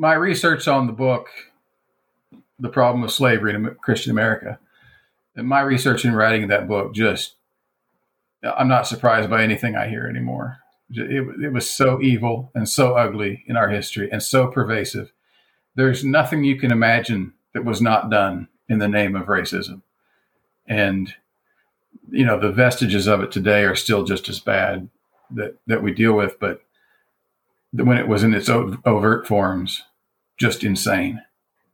my research on the book, The Problem of Slavery in Christian America, and my research in writing that book just, I'm not surprised by anything I hear anymore. It, it was so evil and so ugly in our history and so pervasive. There's nothing you can imagine that was not done in the name of racism. And, you know, the vestiges of it today are still just as bad that, that we deal with. But when it was in its overt forms, just insane,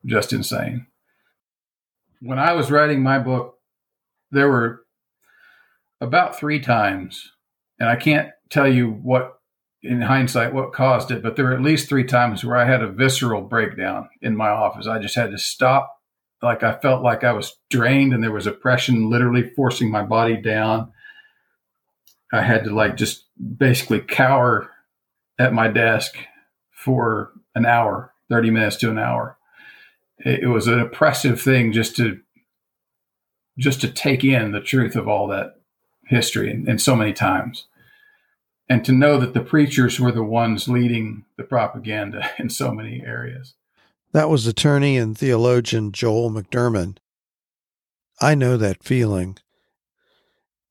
just insane. When I was writing my book, there were about three times, and I can't tell you what, in hindsight, what caused it, but there were at least three times where I had a visceral breakdown in my office. I just had to stop. Like I felt like I was drained and there was oppression literally forcing my body down. I had to like just basically cower at my desk for an hour, 30 minutes to an hour. It, it was an oppressive thing just to just to take in the truth of all that history and, and so many times. And to know that the preachers were the ones leading the propaganda in so many areas. That was attorney and theologian Joel McDurmon. I know that feeling.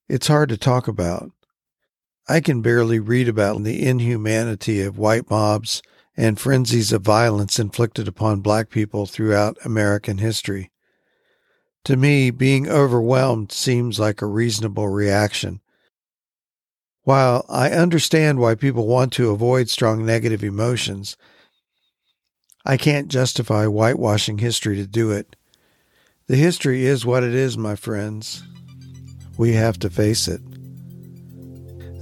It's hard to talk about. I can barely read about the inhumanity of white mobs and frenzies of violence inflicted upon black people throughout American history. To me, being overwhelmed seems like a reasonable reaction. While I understand why people want to avoid strong negative emotions, I can't justify whitewashing history to do it. The history is what it is, my friends. We have to face it.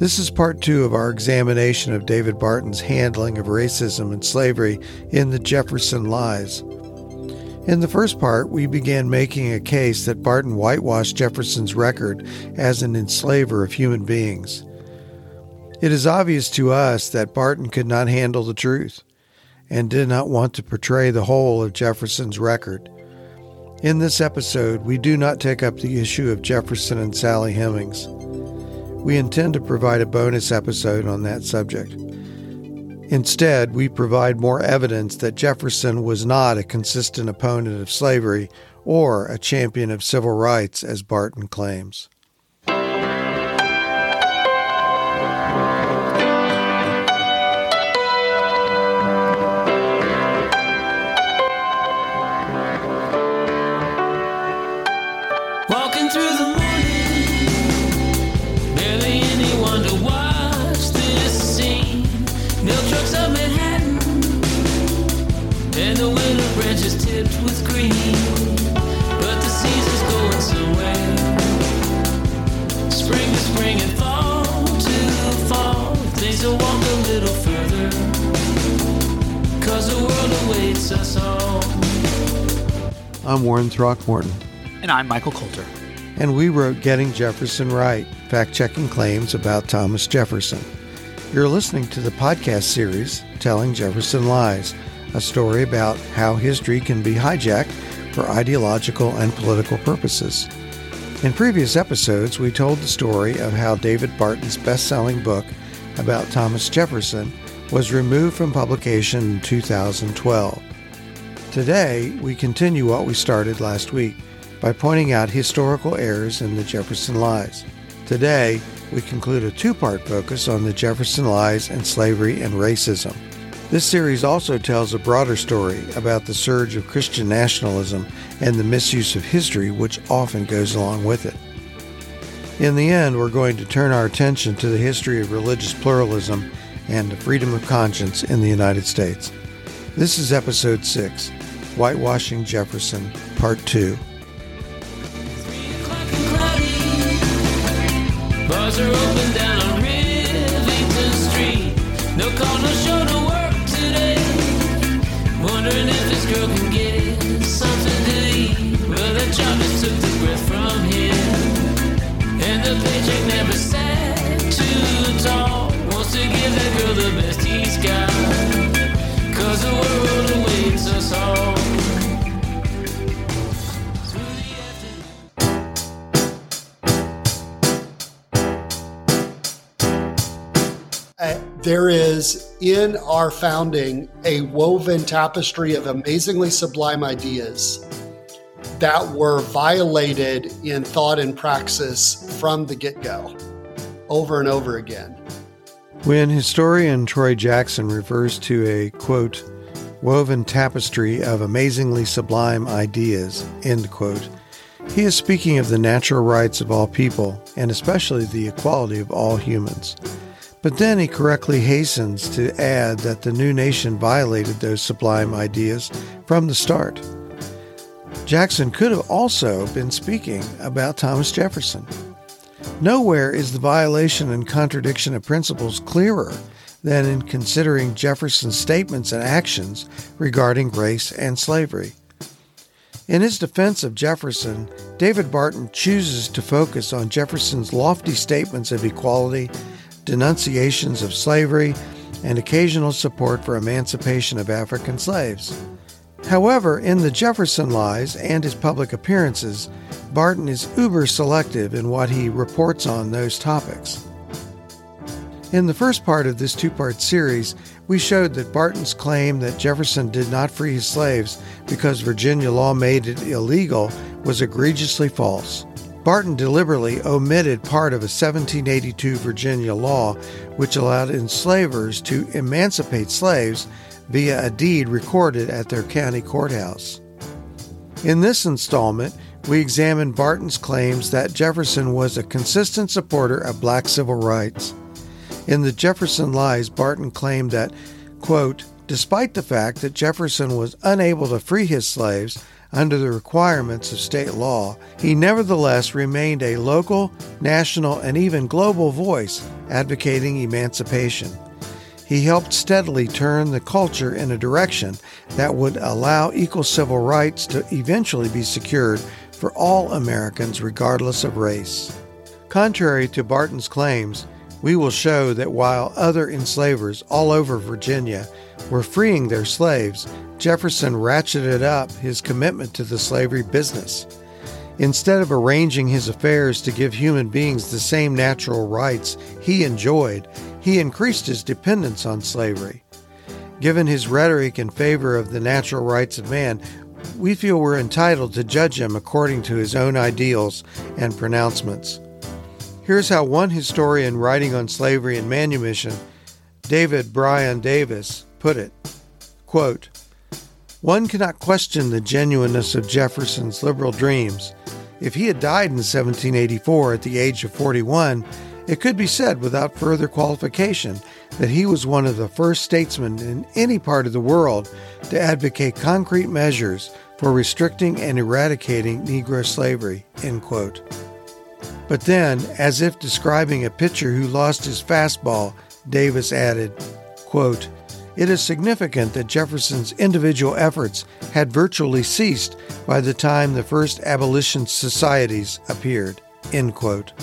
This is part two of our examination of David Barton's handling of racism and slavery in The Jefferson Lies. In the first part, we began making a case that Barton whitewashed Jefferson's record as an enslaver of human beings. It is obvious to us that Barton could not handle the truth and did not want to portray the whole of Jefferson's record. In this episode, we do not take up the issue of Jefferson and Sally Hemings. We intend to provide a bonus episode on that subject. Instead, we provide more evidence that Jefferson was not a consistent opponent of slavery or a champion of civil rights, as Barton claims. I'm Warren Throckmorton. And I'm Michael Coulter. And we wrote Getting Jefferson Right Fact Checking Claims About Thomas Jefferson. You're listening to the podcast series Telling Jefferson Lies, a story about how history can be hijacked for ideological and political purposes. In previous episodes, we told the story of how David Barton's best selling book about Thomas Jefferson was removed from publication in 2012. Today, we continue what we started last week by pointing out historical errors in the Jefferson Lies. Today, we conclude a two part focus on the Jefferson Lies and slavery and racism. This series also tells a broader story about the surge of Christian nationalism and the misuse of history which often goes along with it. In the end, we're going to turn our attention to the history of religious pluralism and the freedom of conscience in the United States. This is episode 6 Whitewashing Jefferson, Part 2. Bars are open down in our founding a woven tapestry of amazingly sublime ideas that were violated in thought and praxis from the get go over and over again. When historian Troy Jackson refers to a quote, woven tapestry of amazingly sublime ideas, end quote, he is speaking of the natural rights of all people, and especially the equality of all humans. But then he correctly hastens to add that the new nation violated those sublime ideas from the start. Jackson could have also been speaking about Thomas Jefferson. Nowhere is the violation and contradiction of principles clearer than in considering Jefferson's statements and actions regarding race and slavery. In his defense of Jefferson, David Barton chooses to focus on Jefferson's lofty statements of equality, denunciations of slavery, and occasional support for emancipation of African slaves. However, in the Jefferson Lies and his public appearances, Barton is uber selective in what he reports on those topics. In the first part of this two part series, we showed that Barton's claim that Jefferson did not free his slaves because Virginia law made it illegal was egregiously false. Barton deliberately omitted part of a 1782 Virginia law which allowed enslavers to emancipate slaves via a deed recorded at their county courthouse. In this installment, we examine Barton's claims that Jefferson was a consistent supporter of black civil rights. In the Jefferson Lies, Barton claimed that, quote, despite the fact that Jefferson was unable to free his slaves under the requirements of state law, he nevertheless remained a local, national, and even global voice advocating emancipation. He helped steadily turn the culture in a direction that would allow equal civil rights to eventually be secured for all Americans regardless of race. Contrary to Barton's claims, we will show that while other enslavers all over Virginia were freeing their slaves, Jefferson ratcheted up his commitment to the slavery business. Instead of arranging his affairs to give human beings the same natural rights he enjoyed, he increased his dependence on slavery. Given his rhetoric in favor of the natural rights of man, we feel we're entitled to judge him according to his own ideals and pronouncements. Here's how one historian writing on slavery and manumission, David Brion Davis, put it Quote, One cannot question the genuineness of Jefferson's liberal dreams. If he had died in 1784 at the age of 41, it could be said without further qualification that he was one of the first statesmen in any part of the world to advocate concrete measures for restricting and eradicating Negro slavery. But then, as if describing a pitcher who lost his fastball, Davis added, quote, It is significant that Jefferson's individual efforts had virtually ceased by the time the first abolition societies appeared. End quote.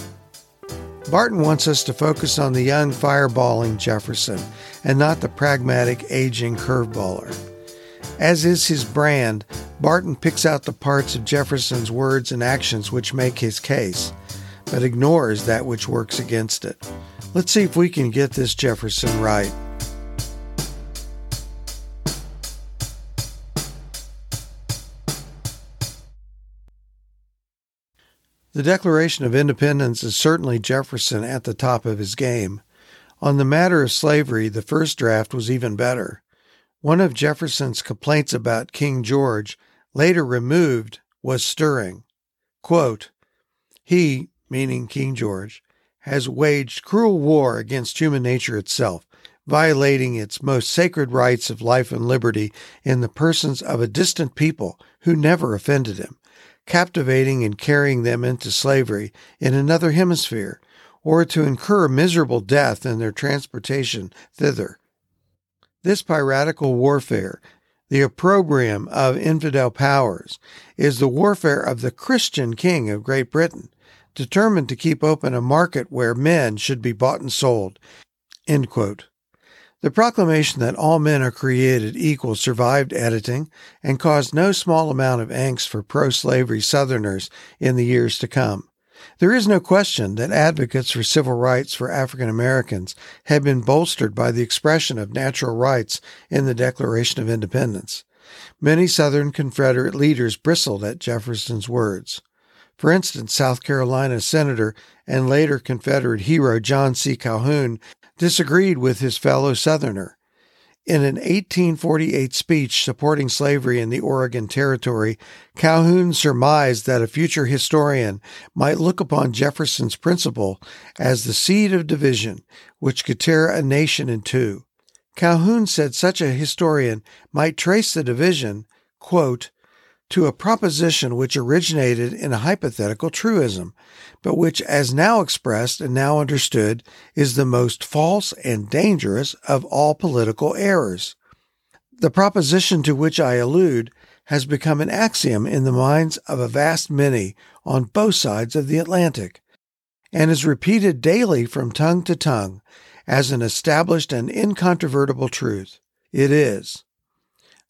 Barton wants us to focus on the young fireballing Jefferson and not the pragmatic aging curveballer. As is his brand, Barton picks out the parts of Jefferson's words and actions which make his case but ignores that which works against it. Let's see if we can get this Jefferson right. The Declaration of Independence is certainly Jefferson at the top of his game. On the matter of slavery, the first draft was even better. One of Jefferson's complaints about King George, later removed, was stirring. Quote, he, meaning King George, has waged cruel war against human nature itself, violating its most sacred rights of life and liberty in the persons of a distant people who never offended him, captivating and carrying them into slavery in another hemisphere, or to incur miserable death in their transportation thither. This piratical warfare, the opprobrium of infidel powers, is the warfare of the Christian king of Great Britain, determined to keep open a market where men should be bought and sold. The proclamation that all men are created equal survived editing and caused no small amount of angst for pro slavery Southerners in the years to come. There is no question that advocates for civil rights for African Americans had been bolstered by the expression of natural rights in the Declaration of Independence. Many Southern Confederate leaders bristled at Jefferson's words. For instance, South Carolina Senator and later Confederate hero John C. Calhoun disagreed with his fellow Southerner. In an 1848 speech supporting slavery in the Oregon Territory, Calhoun surmised that a future historian might look upon Jefferson's principle as the seed of division which could tear a nation in two. Calhoun said such a historian might trace the division, quote, to a proposition which originated in a hypothetical truism, but which, as now expressed and now understood, is the most false and dangerous of all political errors. The proposition to which I allude has become an axiom in the minds of a vast many on both sides of the Atlantic, and is repeated daily from tongue to tongue as an established and incontrovertible truth. It is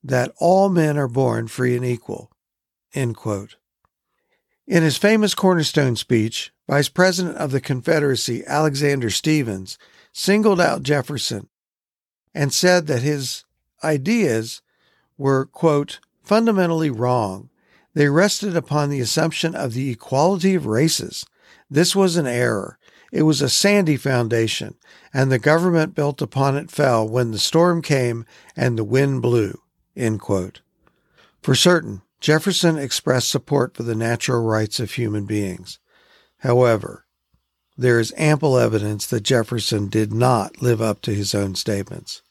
that all men are born free and equal. In his famous cornerstone speech, Vice President of the Confederacy Alexander Stephens singled out Jefferson and said that his ideas were, quote, fundamentally wrong. They rested upon the assumption of the equality of races. This was an error. It was a sandy foundation, and the government built upon it fell when the storm came and the wind blew. For certain, Jefferson expressed support for the natural rights of human beings. However, there is ample evidence that Jefferson did not live up to his own statements.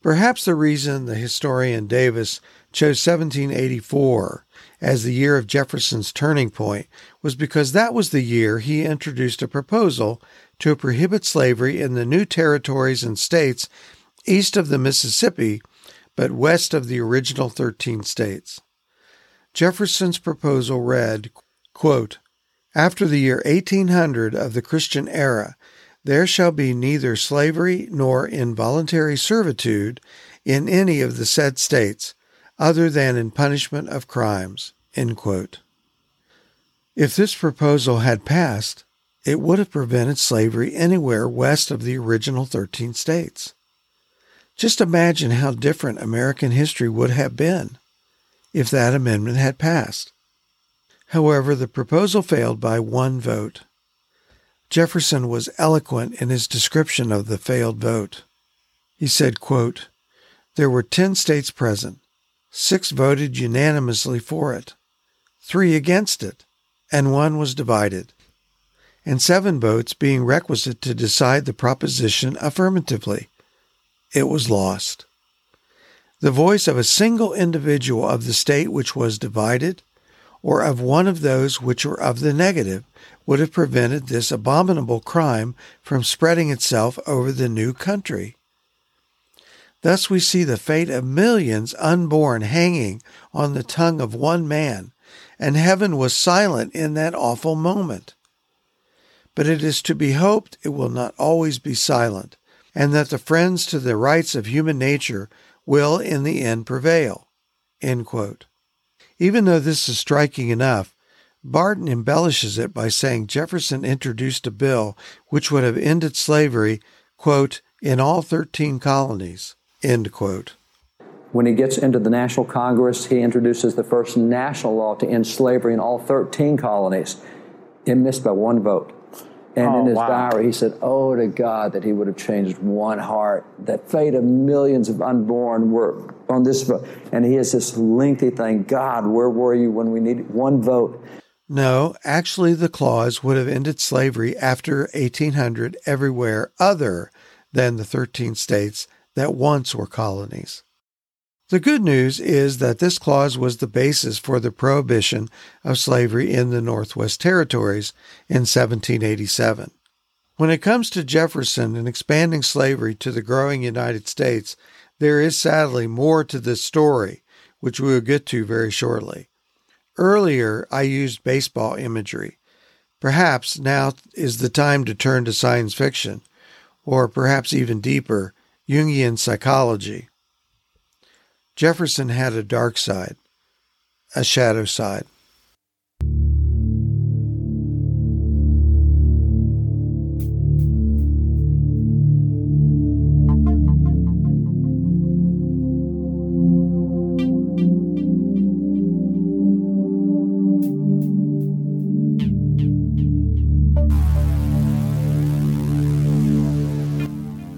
Perhaps the reason the historian Davis chose 1784 as the year of Jefferson's turning point was because that was the year he introduced a proposal to prohibit slavery in the new territories and states east of the Mississippi but west of the original 13 states. Jefferson's proposal read, quote, After the year 1800 of the Christian era, there shall be neither slavery nor involuntary servitude in any of the said states, other than in punishment of crimes. If this proposal had passed, it would have prevented slavery anywhere west of the original 13 states. Just imagine how different American history would have been if that amendment had passed. However, the proposal failed by one vote. Jefferson was eloquent in his description of the failed vote. He said, quote, There were 10 states present. Six voted unanimously for it, three against it, and one was divided, and seven votes being requisite to decide the proposition affirmatively it was lost. The voice of a single individual of the state which was divided, or of one of those which were of the negative, would have prevented this abominable crime from spreading itself over the new country. Thus we see the fate of millions unborn hanging on the tongue of one man, and heaven was silent in that awful moment. But it is to be hoped it will not always be silent, and that the friends to the rights of human nature will in the end prevail. Even though this is striking enough, Barton embellishes it by saying Jefferson introduced a bill which would have ended slavery, quote, in all 13 colonies, end quote. When he gets into the National Congress, he introduces the first national law to end slavery in all 13 colonies. It missed by one vote. And oh, in his wow. diary, he said, Oh, to God that he would have changed one heart. That fate of millions of unborn were on this vote. And he has this lengthy thing God, where were you when we needed one vote? No, actually, the clause would have ended slavery after 1800 everywhere other than the 13 states that once were colonies. The good news is that this clause was the basis for the prohibition of slavery in the Northwest Territories in 1787. When it comes to Jefferson and expanding slavery to the growing United States, there is sadly more to this story, which we will get to very shortly. Earlier, I used baseball imagery. Perhaps now is the time to turn to science fiction, or perhaps even deeper, Jungian psychology. Jefferson had a dark side, a shadow side.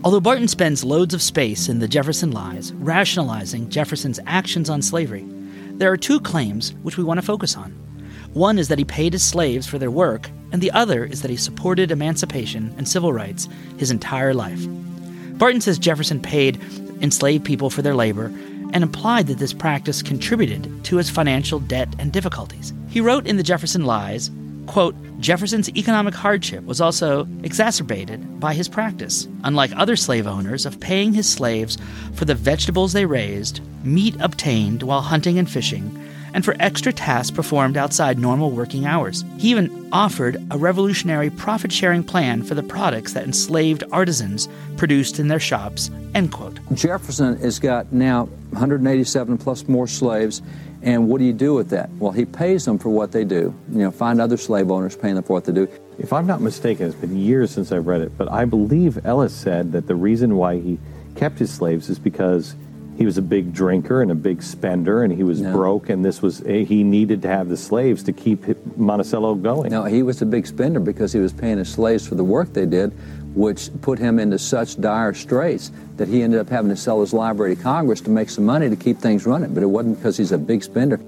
Although Barton spends loads of space in the Jefferson Lies rationalizing Jefferson's actions on slavery, there are two claims which we want to focus on. One is that he paid his slaves for their work, and the other is that he supported emancipation and civil rights his entire life. Barton says Jefferson paid enslaved people for their labor and implied that this practice contributed to his financial debt and difficulties. He wrote in the Jefferson Lies, quote, Jefferson's economic hardship was also exacerbated by his practice, unlike other slave owners, of paying his slaves for the vegetables they raised, meat obtained while hunting and fishing, and for extra tasks performed outside normal working hours. He even offered a revolutionary profit sharing plan for the products that enslaved artisans produced in their shops. End quote. Jefferson has got now 187 plus more slaves. And what do you do with that? Well, he pays them for what they do. You know, find other slave owners paying them for what they do. If I'm not mistaken, it's been years since I've read it, but I believe Ellis said that the reason why he kept his slaves is because he was a big drinker and a big spender and he was no. broke and this was eh, he needed to have the slaves to keep monticello going. No he was a big spender because he was paying his slaves for the work they did which put him into such dire straits that he ended up having to sell his library to congress to make some money to keep things running but it wasn't because he's a big spender.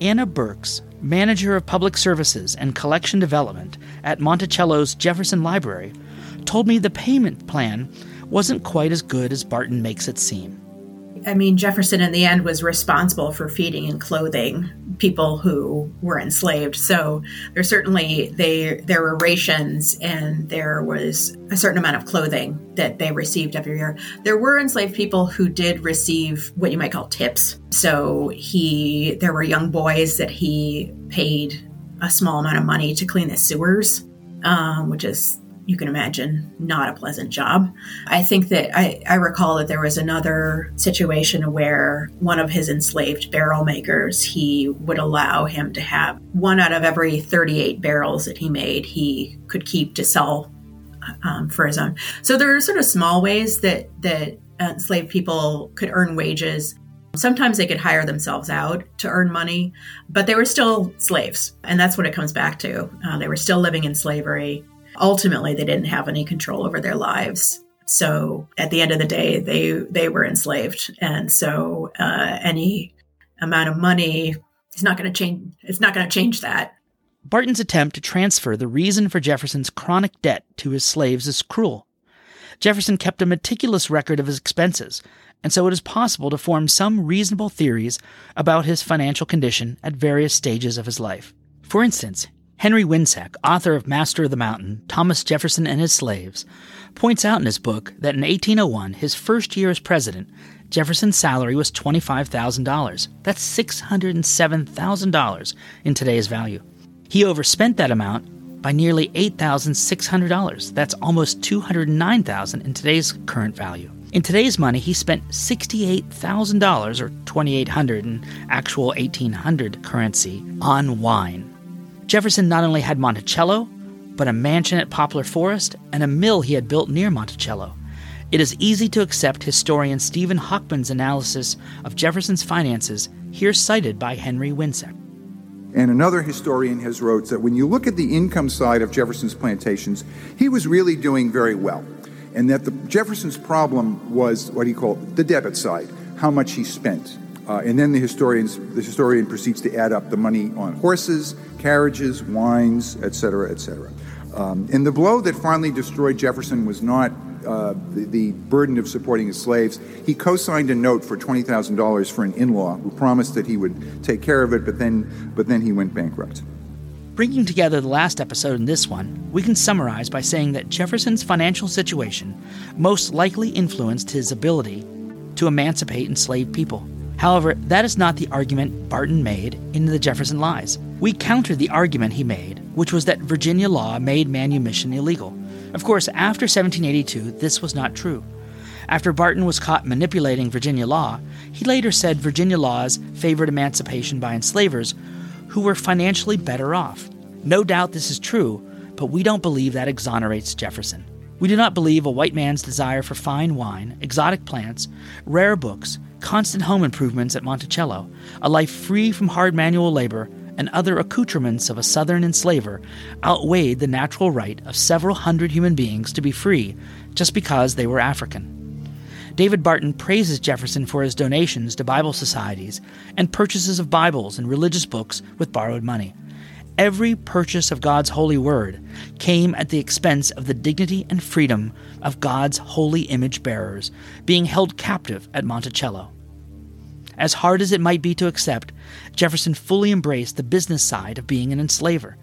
Anna Berkes manager of public services and collection development at monticello's jefferson library told me the payment plan wasn't quite as good as barton makes it seem I mean, Jefferson in the end was responsible for feeding and clothing people who were enslaved. So there certainly they there were rations and there was a certain amount of clothing that they received every year. There were enslaved people who did receive what you might call tips. So he there were young boys that he paid a small amount of money to clean the sewers, um, which is you can imagine, not a pleasant job. I think that I, I recall that there was another situation where one of his enslaved barrel makers, he would allow him to have one out of every 38 barrels that he made, he could keep to sell um, for his own. So there are sort of small ways that, that enslaved people could earn wages. Sometimes they could hire themselves out to earn money, but they were still slaves. And that's what it comes back to. Uh, they were still living in slavery ultimately they didn't have any control over their lives. So at the end of the day, they they were enslaved, and so uh, any amount of money is not going to change. It's not going to change that. Barton's attempt to transfer the reason for Jefferson's chronic debt to his slaves is cruel. Jefferson kept a meticulous record of his expenses, and so it is possible to form some reasonable theories about his financial condition at various stages of his life. For instance, Henry Wiencek, author of Master of the Mountain, Thomas Jefferson and His Slaves, points out in his book that in 1801, his first year as president, Jefferson's salary was $25,000. That's $607,000 in today's value. He overspent that amount by nearly $8,600. That's almost $209,000 in today's current value. In today's money, he spent $68,000 or 2800 in actual 1800 currency on wine. Jefferson not only had Monticello, but a mansion at Poplar Forest and a mill he had built near Monticello. It is easy to accept historian Stephen Hochman's analysis of Jefferson's finances, here cited by Henry Wiencek. And another historian has wrote that when you look at the income side of Jefferson's plantations, he was really doing very well. And that the Jefferson's problem was what he called the debit side, how much he spent. Uh, and then the historians, the historian proceeds to add up the money on horses, carriages, wines, etc., etc. Um, and the blow that finally destroyed Jefferson was not uh, the, the, burden of supporting his slaves. He co-signed a note for twenty thousand dollars for an in-law who promised that he would take care of it, but then, but then he went bankrupt. Bringing together the last episode and this one, we can summarize by saying that Jefferson's financial situation most likely influenced his ability to emancipate enslaved people. However, that is not the argument Barton made in the Jefferson Lies. We countered the argument he made, which was that Virginia law made manumission illegal. Of course, after 1782, this was not true. After Barton was caught manipulating Virginia law, he later said Virginia laws favored emancipation by enslavers who were financially better off. No doubt this is true, but we don't believe that exonerates Jefferson. We do not believe a white man's desire for fine wine, exotic plants, rare books, constant home improvements at Monticello, a life free from hard manual labor, and other accoutrements of a Southern enslaver outweighed the natural right of several hundred human beings to be free just because they were African. David Barton praises Jefferson for his donations to Bible societies and purchases of Bibles and religious books with borrowed money. Every purchase of God's holy word came at the expense of the dignity and freedom of God's holy image bearers being held captive at Monticello. As hard as it might be to accept, Jefferson fully embraced the business side of being an enslaver.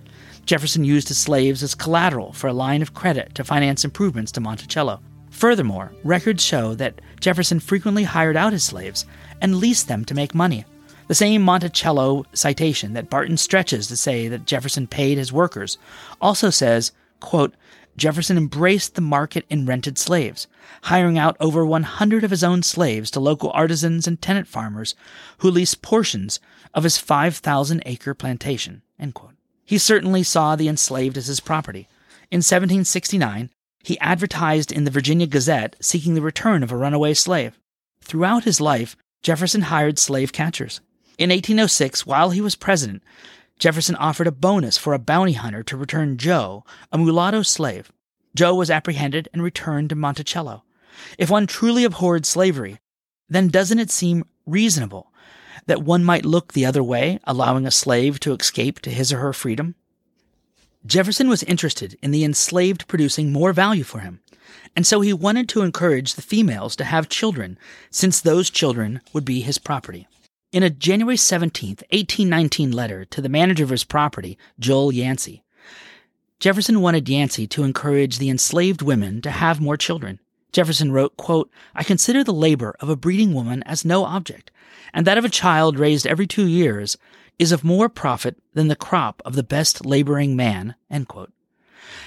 Jefferson used his slaves as collateral for a line of credit to finance improvements to Monticello. Furthermore, records show that Jefferson frequently hired out his slaves and leased them to make money. The same Monticello citation that Barton stretches to say that Jefferson paid his workers also says, quote, Jefferson embraced the market in rented slaves, hiring out over 100 of his own slaves to local artisans and tenant farmers who leased portions of his 5,000 acre plantation. He certainly saw the enslaved as his property. In 1769, he advertised in the Virginia Gazette seeking the return of a runaway slave. Throughout his life, Jefferson hired slave catchers. In 1806, while he was president, Jefferson offered a bonus for a bounty hunter to return Joe, a mulatto slave. Joe was apprehended and returned to Monticello. If one truly abhorred slavery, then doesn't it seem reasonable that one might look the other way, allowing a slave to escape to his or her freedom? Jefferson was interested in the enslaved producing more value for him, and so he wanted to encourage the females to have children, since those children would be his property. In a January 17, 1819 letter to the manager of his property, Joel Yancey, Jefferson wanted Yancey to encourage the enslaved women to have more children. Jefferson wrote, quote, I consider the labor of a breeding woman as no object, and that of a child raised every two years is of more profit than the crop of the best laboring man.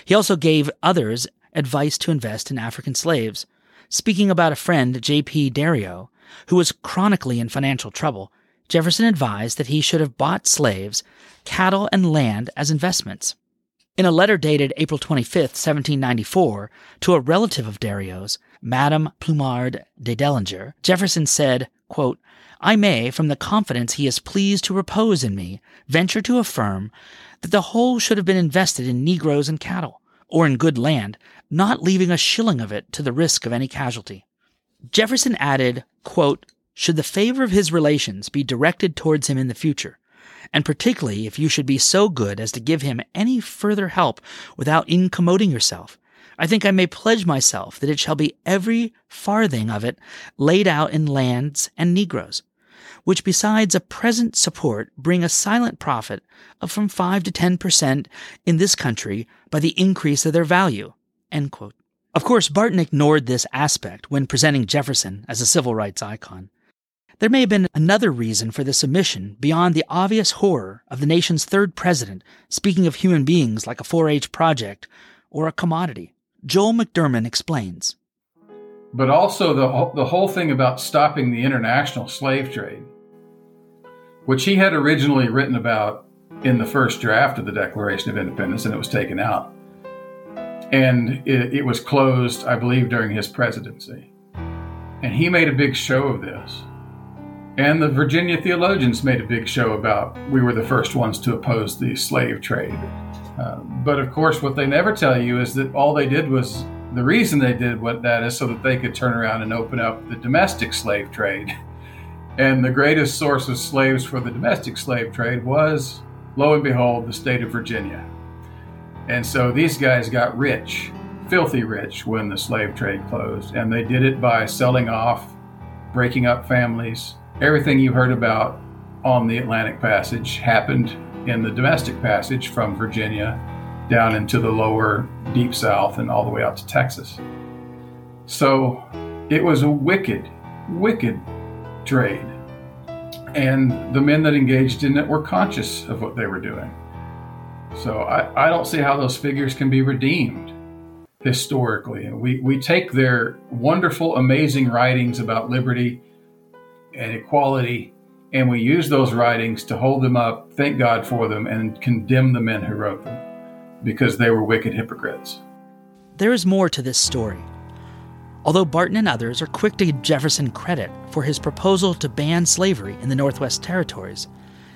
He also gave others advice to invest in African slaves. Speaking about a friend, J.P. Derieux, who was chronically in financial trouble, Jefferson advised that he should have bought slaves, cattle, and land as investments. In a letter dated April 25, 1794, to a relative of Derieux's, Madame Plumard de Bellanger, Jefferson said, quote, I may, from the confidence he is pleased to repose in me, venture to affirm that the whole should have been invested in Negroes and cattle, or in good land, not leaving a shilling of it to the risk of any casualty. Jefferson added, quote, Should the favor of his relations be directed towards him in the future, and particularly if you should be so good as to give him any further help without incommoding yourself, I think I may pledge myself that it shall be every farthing of it laid out in lands and Negroes, which besides a present support bring a silent profit of from 5 to 10 percent in this country by the increase of their value. Of course, Barton ignored this aspect when presenting Jefferson as a civil rights icon. There may have been another reason for this omission beyond the obvious horror of the nation's third president speaking of human beings like a 4 H project or a commodity. Joel McDurmon explains. But also the, the whole thing about stopping the international slave trade which he had originally written about in the first draft of the Declaration of Independence, and it was taken out. And it, it, was closed, I believe, during his presidency. And he made a big show of this. And the Virginia theologians made a big show about we were the first ones to oppose the slave trade. Uh, but of course, what they never tell you is that all they did was the reason they did what that is so that they could turn around and open up the domestic slave trade. And the greatest source of slaves for the domestic slave trade was, lo and behold, the state of Virginia. And so these guys got rich, filthy rich, when the slave trade closed. And they did it by selling off, breaking up families. Everything you heard about on the Atlantic Passage happened in the domestic passage from Virginia down into the lower deep south and all the way out to Texas. So it was a wicked, wicked trade. And the men that engaged in it were conscious of what they were doing. So I, I don't see how those figures can be redeemed historically. We, we take their wonderful, amazing writings about liberty and equality, and we use those writings to hold them up, thank God for them, and condemn the men who wrote them because they were wicked hypocrites. There is more to this story. Although Barton and others are quick to give Jefferson credit for his proposal to ban slavery in the Northwest Territories,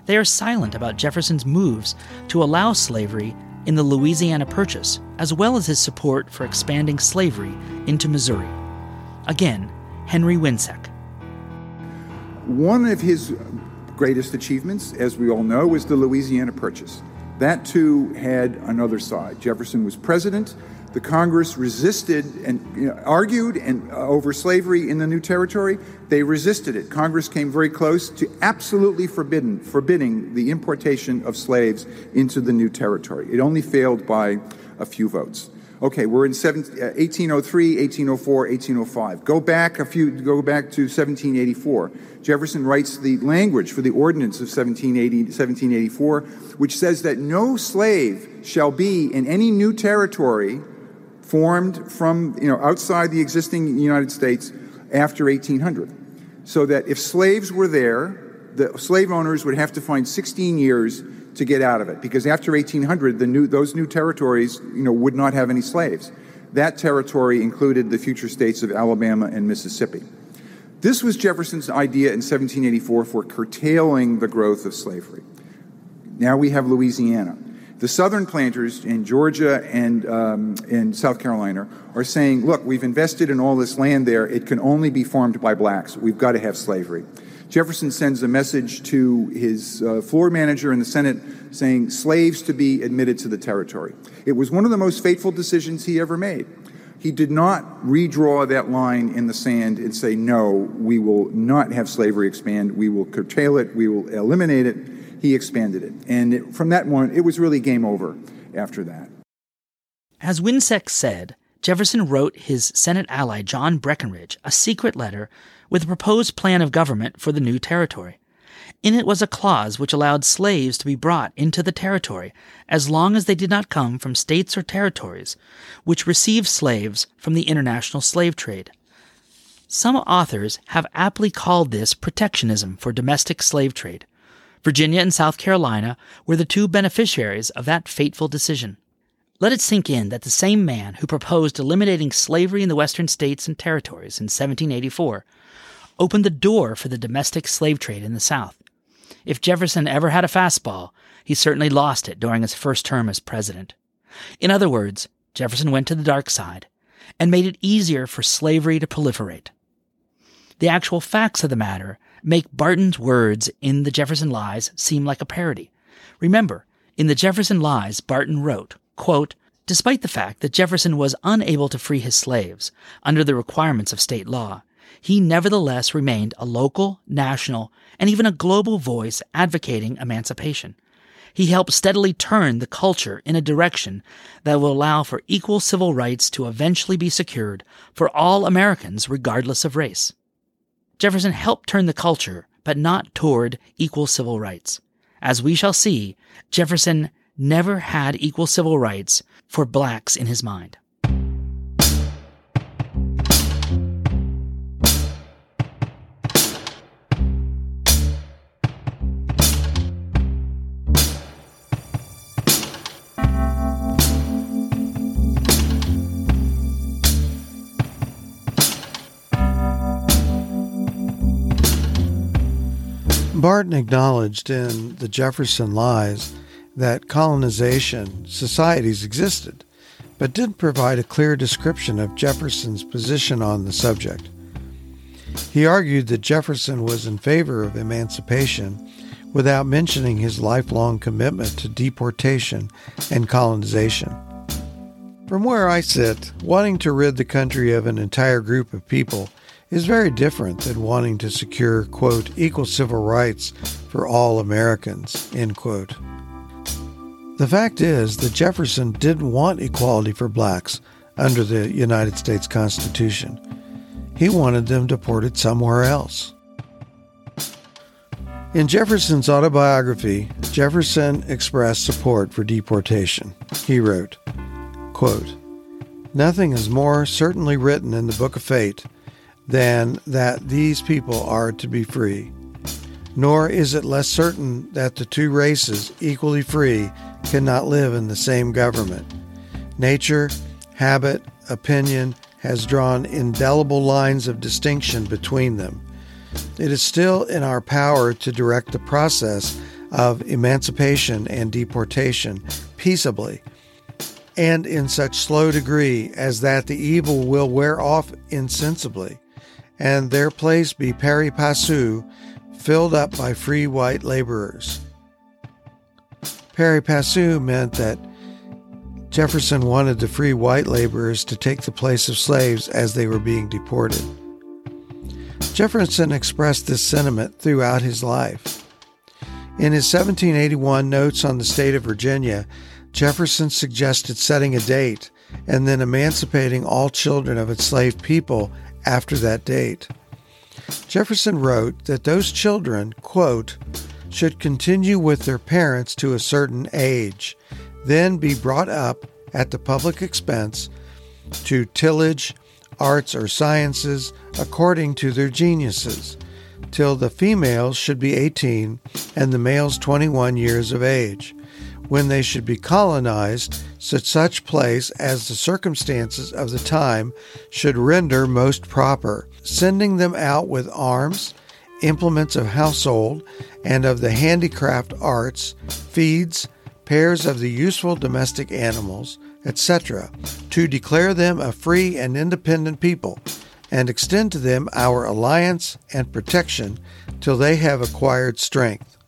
they are silent about Jefferson's moves to allow slavery in the Louisiana Purchase, as well as his support for expanding slavery into Missouri. Again, Henry Wiencek. One of his greatest achievements, as we all know, was the Louisiana Purchase. That too had another side. Jefferson was president. The Congress resisted and you know, argued and uh, over slavery in the new territory. They resisted it. Congress came very close to absolutely forbidden, forbidding the importation of slaves into the new territory. It only failed by a few votes. Okay, we're in 1803, uh, 1804, 1805. Go back a few, go back to 1784. Jefferson writes the language for the ordinance of 1780, 1784, which says that no slave shall be in any new territory formed from, you know, outside the existing United States after 1800. So that if slaves were there, the slave owners would have to find 16 years to get out of it. Because after 1800 the new, those new territories you know, would not have any slaves. That territory included the future states of alabama and mississippi. This was jefferson's idea in 1784 for curtailing the growth of slavery. Now we have louisiana. The southern planters in georgia and um, in south carolina are saying look we've invested in all this land there. It can only be farmed by blacks. We've got to have slavery Jefferson sends a message to his uh, floor manager in the Senate saying slaves to be admitted to the territory. It was one of the most fateful decisions he ever made. He did not redraw that line in the sand and say, no, we will not have slavery expand. We will curtail it. We will eliminate it. He expanded it. And it, from that point, it was really game over after that. As Wiencek said, Jefferson wrote his Senate ally John Breckinridge a secret letter with a proposed plan of government for the new territory. In it was a clause which allowed slaves to be brought into the territory as long as they did not come from states or territories which received slaves from the international slave trade. Some authors have aptly called this protectionism for domestic slave trade. Virginia and South Carolina were the two beneficiaries of that fateful decision. Let it sink in that the same man who proposed eliminating slavery in the western states and territories in 1784 opened the door for the domestic slave trade in the South. If Jefferson ever had a fastball, he certainly lost it during his first term as president. In other words, Jefferson went to the dark side and made it easier for slavery to proliferate. The actual facts of the matter make Barton's words in the Jefferson Lies seem like a parody. Remember, in the Jefferson Lies, Barton wrote, quote, Despite the fact that Jefferson was unable to free his slaves under the requirements of state law, he nevertheless remained a local, national, and even a global voice advocating emancipation. He helped steadily turn the culture in a direction that will allow for equal civil rights to eventually be secured for all Americans regardless of race. Jefferson helped turn the culture, but not toward equal civil rights. As we shall see, Jefferson never had equal civil rights for blacks in his mind. Barton acknowledged in the Jefferson Lies that colonization societies existed, but didn't provide a clear description of Jefferson's position on the subject. He argued that Jefferson was in favor of emancipation without mentioning his lifelong commitment to deportation and colonization. From where I sit, wanting to rid the country of an entire group of people is very different than wanting to secure, quote, equal civil rights for all Americans, end quote. The fact is that Jefferson didn't want equality for blacks under the United States Constitution. He wanted them deported somewhere else. In Jefferson's autobiography, Jefferson expressed support for deportation. He wrote, quote, Nothing is more certainly written in the Book of Fate than that these people are to be free. Nor is it less certain that the two races, equally free, cannot live in the same government. Nature, habit, opinion has drawn indelible lines of distinction between them. It is still in our power to direct the process of emancipation and deportation peaceably, and in such slow degree as that the evil will wear off insensibly, and their place be pari passu, filled up by free white laborers. Pari passu meant that Jefferson wanted the free white laborers to take the place of slaves as they were being deported. Jefferson expressed this sentiment throughout his life. In his 1781 Notes on the State of Virginia, Jefferson suggested setting a date and then emancipating all children of enslaved people after that date. Jefferson wrote that those children, quote, should continue with their parents to a certain age, then be brought up at the public expense to tillage, arts, or sciences according to their geniuses, till the females should be 18 and the males 21 years of age, when they should be colonized to such place as the circumstances of the time should render most proper, sending them out with arms, implements of household, and of the handicraft arts, feeds, pairs of the useful domestic animals, etc., to declare them a free and independent people, and extend to them our alliance and protection till they have acquired strength.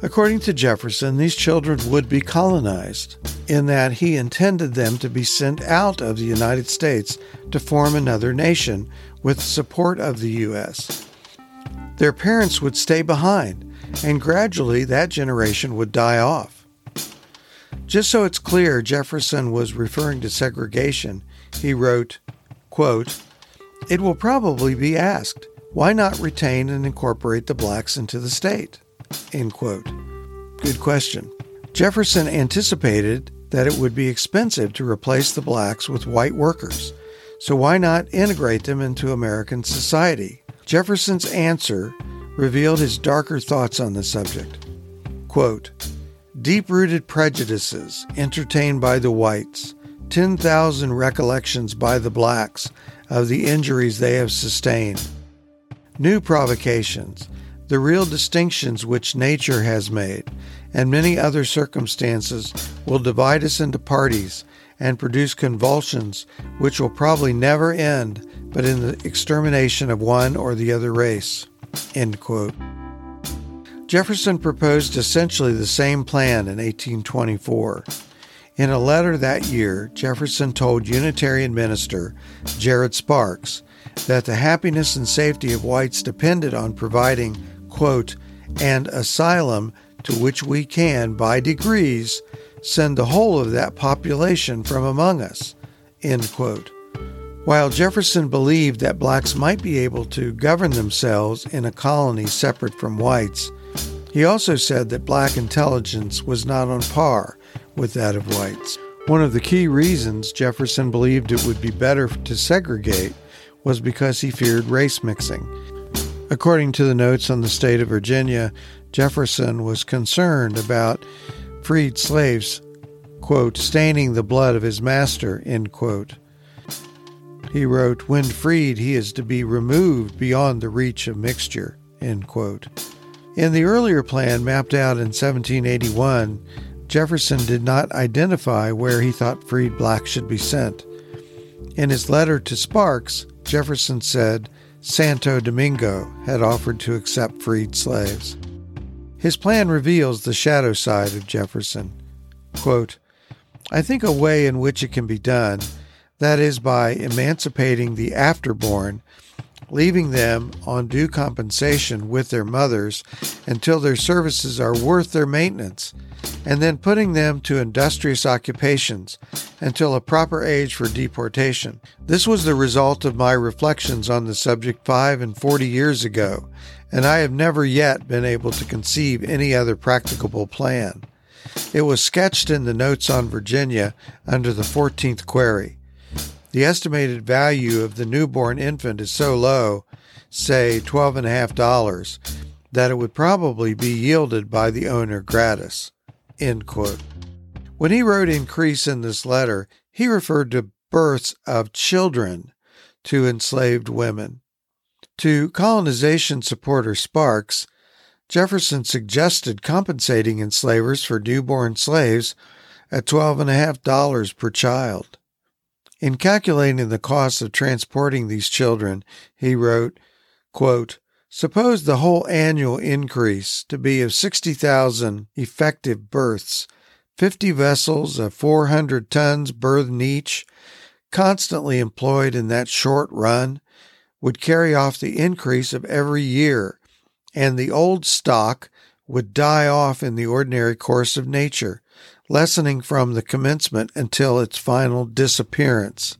According to Jefferson, these children would be colonized, in that he intended them to be sent out of the United States to form another nation with support of the U.S. Their parents would stay behind, and gradually that generation would die off. Just so it's clear Jefferson was referring to segregation, he wrote, quote, It will probably be asked, why not retain and incorporate the blacks into the state? End quote. Good question. Jefferson anticipated that it would be expensive to replace the blacks with white workers, so why not integrate them into American society? Jefferson's answer revealed his darker thoughts on the subject. Quote, Deep rooted prejudices entertained by the whites, 10,000 recollections by the blacks of the injuries they have sustained, new provocations, the real distinctions which nature has made, and many other circumstances will divide us into parties and produce convulsions which will probably never end but in the extermination of one or the other race. End quote. Jefferson proposed essentially the same plan in 1824. In a letter that year, Jefferson told Unitarian minister Jared Sparks that the happiness and safety of whites depended on providing, quote, an asylum to which we can, by degrees, send the whole of that population from among us, end quote. While Jefferson believed that blacks might be able to govern themselves in a colony separate from whites, he also said that black intelligence was not on par with that of whites. One of the key reasons Jefferson believed it would be better to segregate was because he feared race mixing. According to the notes on the state of Virginia, Jefferson was concerned about freed slaves, quote, staining the blood of his master, end quote. He wrote, When freed, he is to be removed beyond the reach of mixture, end quote. In the earlier plan mapped out in 1781, Jefferson did not identify where he thought freed blacks should be sent. In his letter to Sparks, Jefferson said Santo Domingo had offered to accept freed slaves. His plan reveals the shadow side of Jefferson. Quote, I think a way in which it can be done, that is by emancipating the afterborn leaving them on due compensation with their mothers until their services are worth their maintenance, and then putting them to industrious occupations until a proper age for deportation. This was the result of my reflections on the subject five and forty years ago, and I have never yet been able to conceive any other practicable plan. It was sketched in the Notes on Virginia under the 14th query. The estimated value of the newborn infant is so low, say $12.5, that it would probably be yielded by the owner gratis. When he wrote increase in this letter, he referred to births of children to enslaved women. To colonization supporter Sparks, Jefferson suggested compensating enslavers for newborn slaves at $12.5 per child. In calculating the cost of transporting these children, he wrote, quote, Suppose the whole annual increase to be of 60,000 effective births, 50 vessels of 400 tons burthen each, constantly employed in that short run, would carry off the increase of every year, and the old stock would die off in the ordinary course of nature, lessening from the commencement until its final disappearance.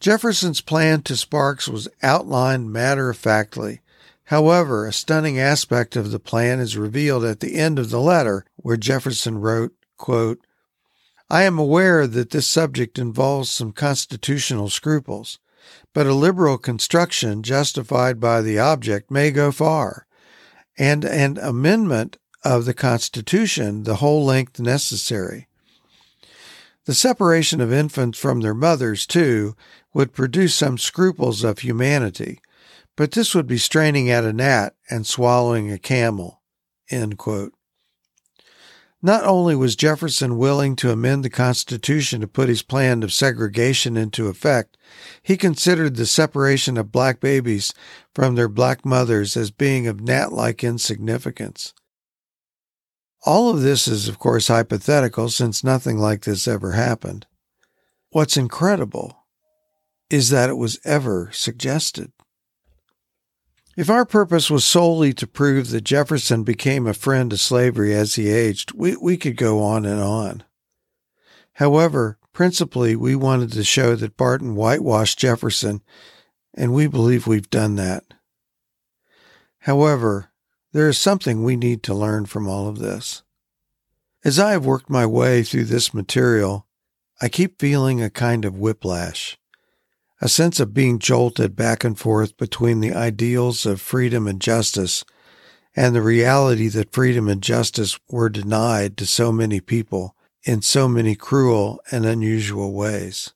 Jefferson's plan to Sparks was outlined matter of factly. However, a stunning aspect of the plan is revealed at the end of the letter, where Jefferson wrote, quote, I am aware that this subject involves some constitutional scruples, but a liberal construction justified by the object may go far, and an amendment of the Constitution the whole length necessary. The separation of infants from their mothers, too, would produce some scruples of humanity, but this would be straining at a gnat and swallowing a camel. Not only was Jefferson willing to amend the Constitution to put his plan of segregation into effect, he considered the separation of black babies from their black mothers as being of gnat like insignificance. All of this is, of course, hypothetical since nothing like this ever happened. What's incredible is that it was ever suggested. If our purpose was solely to prove that Jefferson became a friend to slavery as he aged, we, we could go on and on. However, principally, we wanted to show that Barton whitewashed Jefferson, and we believe we've done that. However, there is something we need to learn from all of this. As I have worked my way through this material, I keep feeling a kind of whiplash, a sense of being jolted back and forth between the ideals of freedom and justice and the reality that freedom and justice were denied to so many people in so many cruel and unusual ways.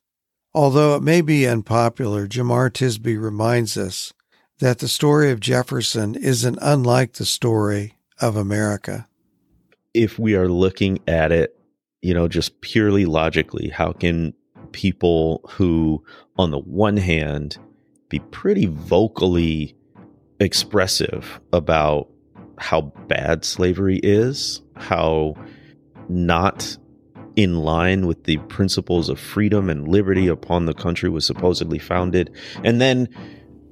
Although it may be unpopular, Jemar Tisby reminds us that the story of Jefferson isn't unlike the story of America. If we are looking at it, you know, just purely logically, how can people who, on the one hand, be pretty vocally expressive about how bad slavery is, how not in line with the principles of freedom and liberty upon the country was supposedly founded, and then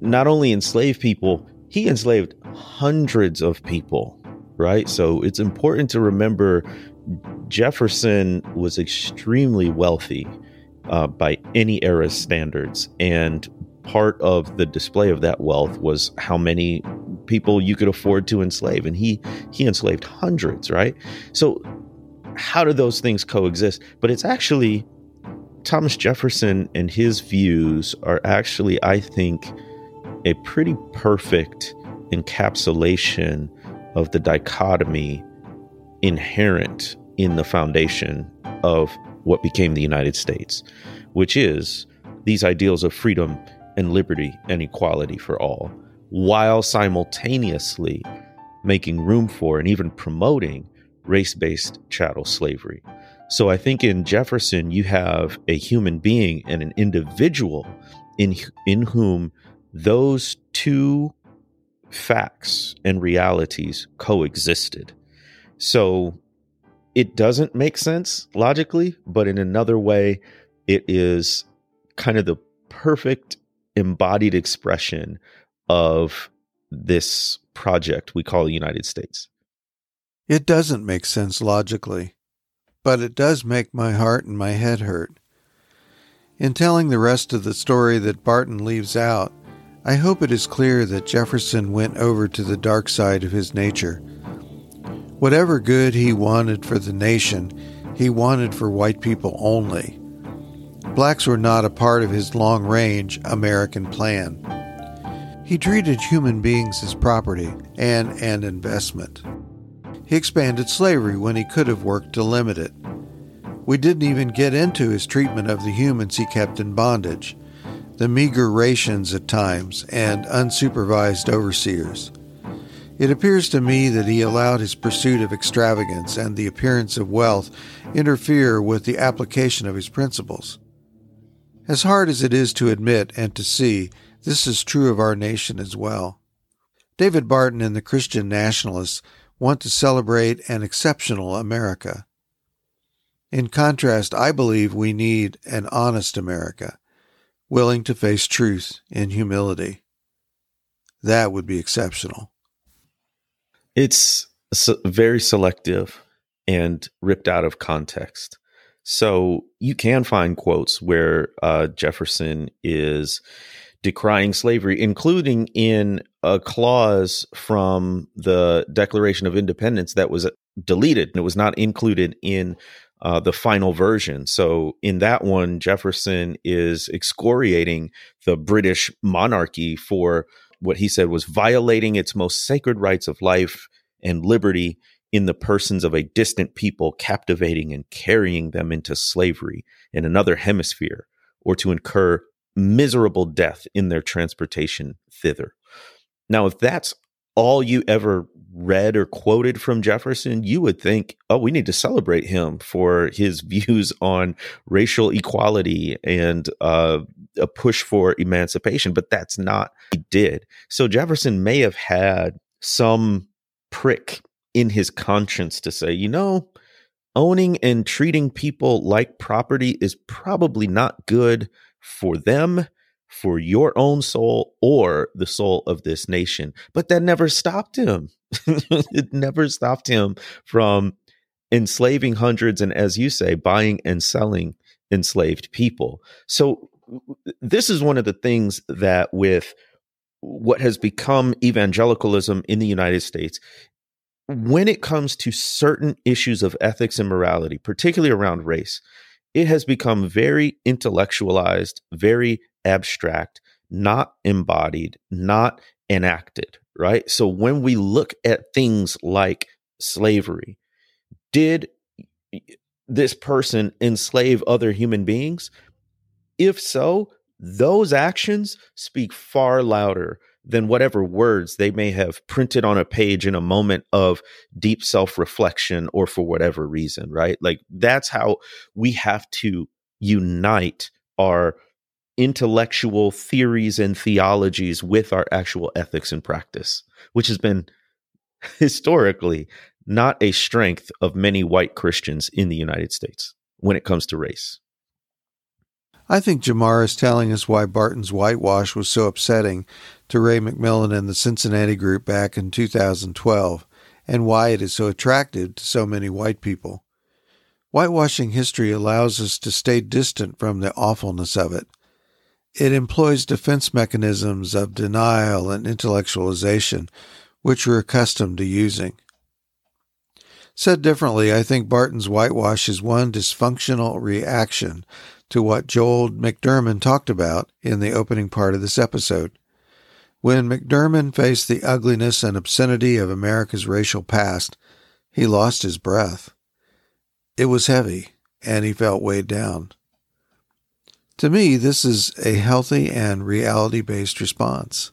not only enslaved people, he enslaved hundreds of people, right? So it's important to remember Jefferson was extremely wealthy uh, by any era's standards. And part of the display of that wealth was how many people you could afford to enslave. And he, he enslaved hundreds, right? So how do those things coexist? But it's actually Thomas Jefferson and his views are actually, I think, a pretty perfect encapsulation of the dichotomy inherent in the foundation of what became the United States, which is these ideals of freedom and liberty and equality for all, while simultaneously making room for and even promoting race based chattel slavery. So I think in Jefferson, you have a human being and an individual in, in whom those two facts and realities coexisted. So it doesn't make sense logically, but in another way, it is kind of the perfect embodied expression of this project we call the United States. It doesn't make sense logically, but it does make my heart and my head hurt. In telling the rest of the story that Barton leaves out, I hope it is clear that Jefferson went over to the dark side of his nature. Whatever good he wanted for the nation, he wanted for white people only. Blacks were not a part of his long range American plan. He treated human beings as property and an investment. He expanded slavery when he could have worked to limit it. We didn't even get into his treatment of the humans he kept in bondage the meager rations at times, and unsupervised overseers. It appears to me that he allowed his pursuit of extravagance and the appearance of wealth interfere with the application of his principles. As hard as it is to admit and to see, this is true of our nation as well. David Barton and the Christian nationalists want to celebrate an exceptional America. In contrast, I believe we need an honest America, willing to face truth in humility. That would be exceptional. It's very selective and ripped out of context. So you can find quotes where uh, Jefferson is decrying slavery, including in a clause from the Declaration of Independence that was deleted and it was not included in uh, the final version. So in that one, Jefferson is excoriating the British monarchy for what he said was violating its most sacred rights of life and liberty in the persons of a distant people, captivating and carrying them into slavery in another hemisphere, or to incur miserable death in their transportation thither. Now, if that's all you ever read or quoted from Jefferson, you would think, oh, we need to celebrate him for his views on racial equality and uh, a push for emancipation. But that's not he did. So Jefferson may have had some prick in his conscience to say, you know, owning and treating people like property is probably not good for them for your own soul or the soul of this nation. But that never stopped him. it never stopped him from enslaving hundreds and, as you say, buying and selling enslaved people. So, this is one of the things that with what has become evangelicalism in the United States, when it comes to certain issues of ethics and morality, particularly around race, it has become very intellectualized, very abstract, not embodied, not enacted, right? So when we look at things like slavery, did this person enslave other human beings? If so, those actions speak far louder than whatever words they may have printed on a page in a moment of deep self reflection or for whatever reason, right? Like that's how we have to unite our intellectual theories and theologies with our actual ethics and practice, which has been historically not a strength of many white Christians in the United States when it comes to race. I think Jemar is telling us why Barton's whitewash was so upsetting to Ray McMillan and the Cincinnati group back in 2012, and why it is so attractive to so many white people. Whitewashing history allows us to stay distant from the awfulness of it. It employs defense mechanisms of denial and intellectualization, which we're accustomed to using. Said differently, I think Barton's whitewash is one dysfunctional reaction to what Joel McDurmon talked about in the opening part of this episode. When McDermott faced the ugliness and obscenity of America's racial past, he lost his breath. It was heavy, and he felt weighed down. To me, this is a healthy and reality based response.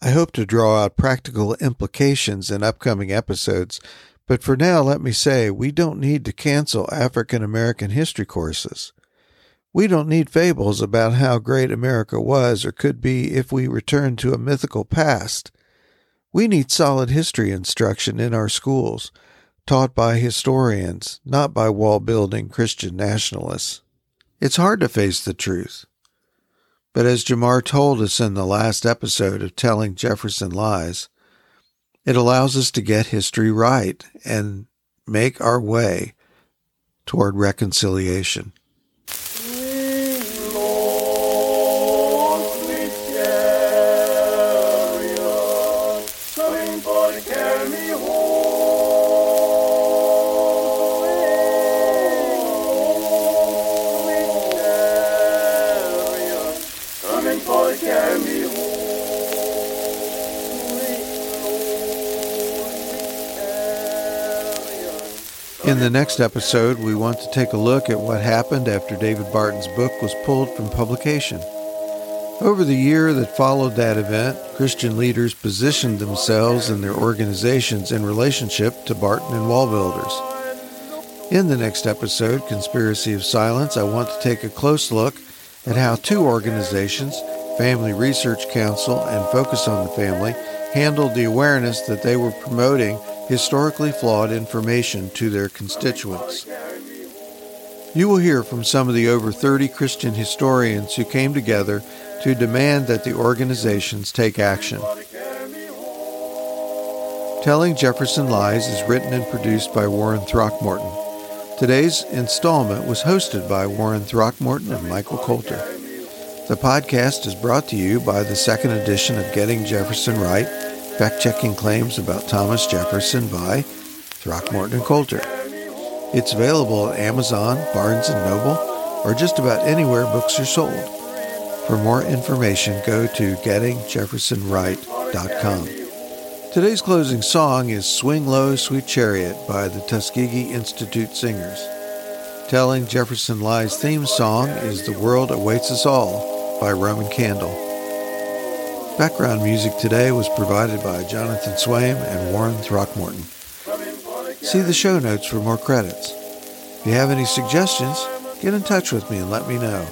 I hope to draw out practical implications in upcoming episodes but for now, let me say we don't need to cancel African American history courses. We don't need fables about how great America was or could be if we return to a mythical past. We need solid history instruction in our schools, taught by historians, not by wall building Christian nationalists. It's hard to face the truth. But as Jemar told us in the last episode of Telling Jefferson Lies, it allows us to get history right and make our way toward reconciliation. In the next episode, we want to take a look at what happened after David Barton's book was pulled from publication. Over the year that followed that event, Christian leaders positioned themselves and their organizations in relationship to Barton and WallBuilders. In the next episode, Conspiracy of Silence, I want to take a close look at how two organizations, Family Research Council and Focus on the Family, handled the awareness that they were promoting historically flawed information to their constituents. You will hear from some of the over 30 Christian historians who came together to demand that the organizations take action. Telling Jefferson Lies is written and produced by Warren Throckmorton. Today's installment was hosted by Warren Throckmorton and Michael Coulter. The podcast is brought to you by the second edition of Getting Jefferson Right, fact checking claims about Thomas Jefferson by Throckmorton and Coulter. It's available at Amazon, Barnes & Noble, or just about anywhere books are sold. For more information, go to gettingjeffersonright.com. Today's closing song is Swing Low, Sweet Chariot by the Tuskegee Institute Singers. Telling Jefferson Lies theme song is The World Awaits Us All by Roman Candle. Background music today was provided by Jonathan Swaim and Warren Throckmorton. See the show notes for more credits. If you have any suggestions, get in touch with me and let me know.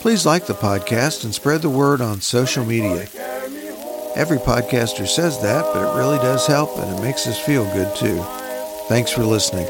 Please like the podcast and spread the word on social media. Every podcaster says that, but it really does help and it makes us feel good too. Thanks for listening.